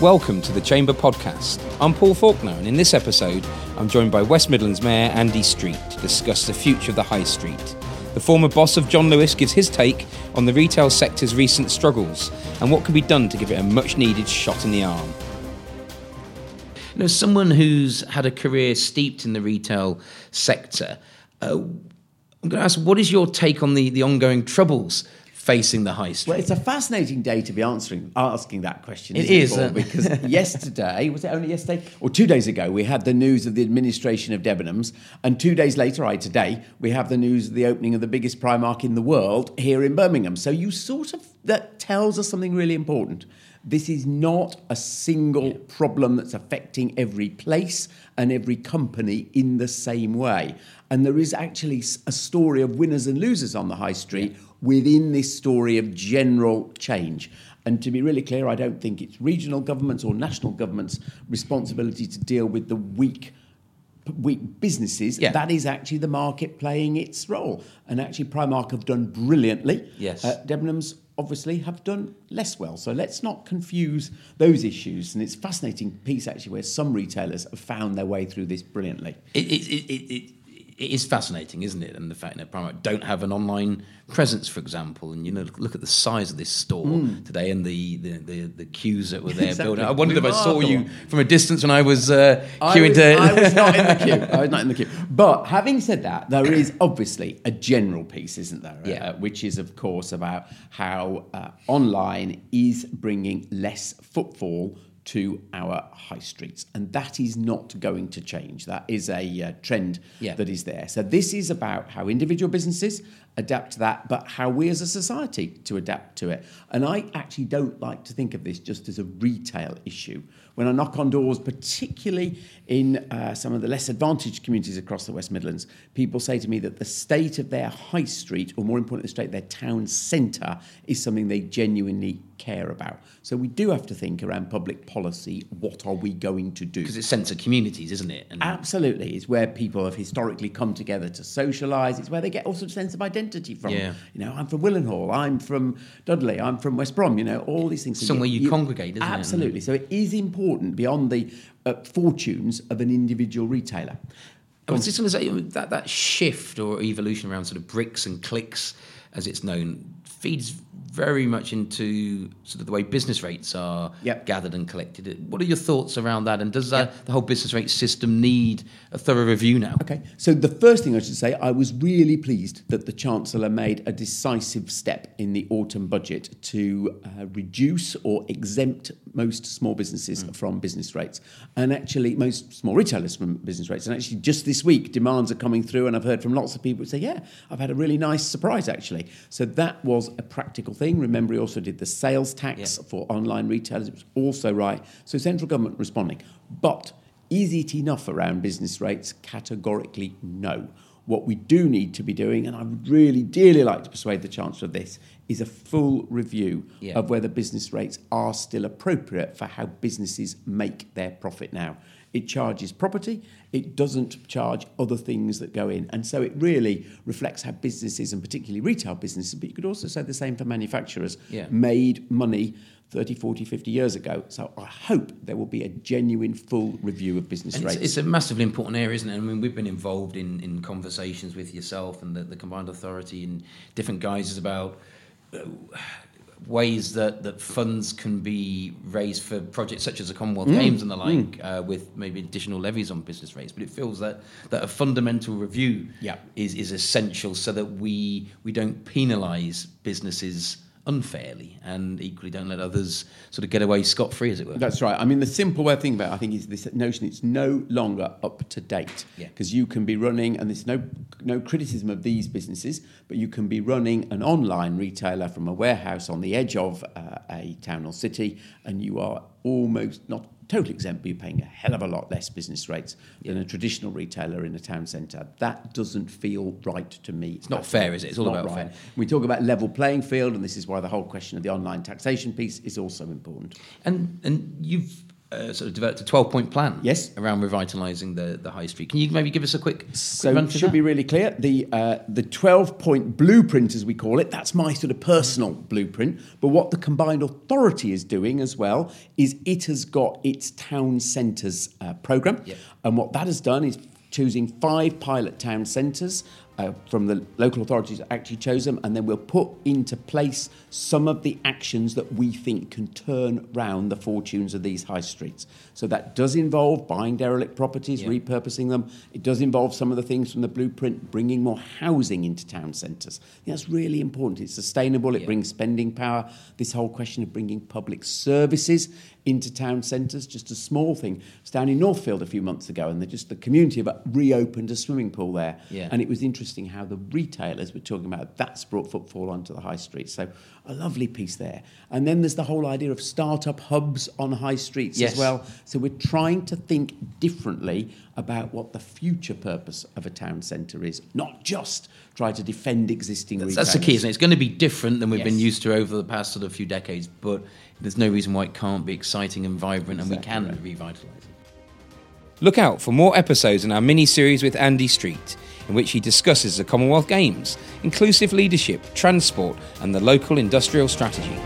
Welcome to the Chamber Podcast. I'm Paul Faulkner, and in this episode, I'm joined by West Midlands Mayor Andy Street to discuss the future of the High Street. The former boss of John Lewis gives his take on the retail sector's recent struggles and what can be done to give it a much needed shot in the arm. You know, someone who's had a career steeped in the retail sector, uh, I'm going to ask, what is your take on the, the ongoing troubles facing the high street? Well, it's a fascinating day to be answering asking that question. It is, Paul? uh, because yesterday was it only yesterday or two days ago we had the news of the administration of Debenhams, and two days later, I today we have the news of the opening of the biggest Primark in the world here in Birmingham. So you sort of that tells us something really important. This is not a single problem that's affecting every place and every company in the same way. And there is actually a story of winners and losers on the high street within this story of general change. And to be really clear, I don't think it's regional governments or national governments' responsibility to deal with the weak weak businesses, Yeah. that is actually the market playing its role. And actually, Primark have done brilliantly. Yes. Uh, Debenhams obviously have done less well. So let's not confuse those issues. And it's a fascinating piece actually where some retailers have found their way through this brilliantly. It, it, it, it, is fascinating, isn't it? And the fact that Primark don't have an online presence, for example, and you know, look, look at the size of this store today and the, the, the, the queues that were there Exactly. building. I wondered if I saw you from a distance when I was uh, I queuing was, to. I was not in the queue. I was not in the queue. But having said that, there is obviously a general piece, isn't there? Yeah. Uh, which is, of course, about how uh, online is bringing less footfall to our high streets. And that is not going to change. That is a uh, trend Yeah. that is there. So this is about how individual businesses adapt to that, but how we as a society to adapt to it. And I actually don't like to think of this just as a retail issue. When I knock on doors, particularly in uh, some of the less advantaged communities across the West Midlands, people say to me that the state of their high street, or more importantly, the state of their town centre, is something they genuinely care about. So we do have to think around public policy. What are we going to do? Because it's sense of communities, isn't it? And Absolutely. It's where people have historically come together to socialise. It's where they get all sorts of sense of identity from. Yeah. You know, I'm from Willenhall, I'm from Dudley, I'm from West Brom, you know, all these things. So Somewhere you congregate, isn't it? Absolutely. So it is important beyond the uh, fortunes of an individual retailer. I was just going to say that that shift or evolution around sort of bricks and clicks, as it's known, feeds very much into sort of the way business rates are Yep. gathered and collected. What are your thoughts around that? And does that, the whole business rate system need a thorough review now? Okay, so the first thing I should say, I was really pleased that the Chancellor made a decisive step in the autumn budget to uh, reduce or exempt most small businesses from business rates, and actually most small retailers from business rates. And actually, just this week, demands are coming through, and I've heard from lots of people who say, "Yeah, I've had a really nice surprise actually." So that was a practical thing. Remember, he also did the sales tax Yeah. for online retailers. It was also right. So central government responding, but is it enough around business rates? Categorically, no. What we do need to be doing, and I would really dearly like to persuade the Chancellor of this, is a full review Yeah. of whether business rates are still appropriate for how businesses make their profit now. It charges property, it doesn't charge other things that go in. And so it really reflects how businesses, and particularly retail businesses, but you could also say the same for manufacturers, Yeah. made money 30, 40, 50 years ago. So I hope there will be a genuine full review of business And rates. it's, it's a massively important area, isn't it? I mean, we've been involved in, in conversations with yourself and the, the combined authority in different guises about uh, ways that, that funds can be raised for projects such as the Commonwealth Games and the like, uh, with maybe additional levies on business rates. But it feels that, that a fundamental review Yeah. is, is essential so that we, we don't penalise businesses unfairly and equally don't let others sort of get away scot free, as it were. That's right. I mean, the simple way of thinking about it, I think, is this notion it's no longer up to date. Yeah. Because you can be running, and there's no, no criticism of these businesses, but you can be running an online retailer from a warehouse on the edge of uh, a town or city, and you are almost not totally exempt, but you're paying a hell of a lot less business rates than a traditional retailer in a town centre. That doesn't feel right to me. It's not fair, is it? It's all about fair. We talk about level playing field, and this is why the whole question of the online taxation piece is also important. And and you've uh, sort of developed a 12 point plan Yes. around revitalising the, the high street. Can you maybe give us a quick, quick So it should that? be really clear. The uh, the twelve point blueprint, as we call it, that's my sort of personal blueprint. But what the combined authority is doing as well is it has got its town centres uh, program, Yep. and what that has done is choosing five pilot town centres. Uh, from the local authorities that actually chose them, and then we'll put into place some of the actions that we think can turn round the fortunes of these high streets. So that does involve buying derelict properties, Yeah. repurposing them. It does involve some of the things from the blueprint, bringing more housing into town centres. That's really important. It's sustainable, it Yeah. brings spending power. This whole question of bringing public services into town centres, just a small thing. I was down in Northfield a few months ago, and just the community have reopened a swimming pool there. Yeah. And it was interesting how the retailers were talking about that's brought footfall onto the high street. So a lovely piece there. And then there's the whole idea of startup hubs on high streets Yes. as well. So we're trying to think differently about what the future purpose of a town centre is, not just try to defend existing That's, retailers. that's the key, isn't it? It's going to be different than we've been used to over the past sort of few decades, but there's no reason why it can't be exciting and vibrant, and we can revitalise it. Look out for more episodes in our mini series with Andy Street, in which he discusses the Commonwealth Games, inclusive leadership, transport, and the local industrial strategy.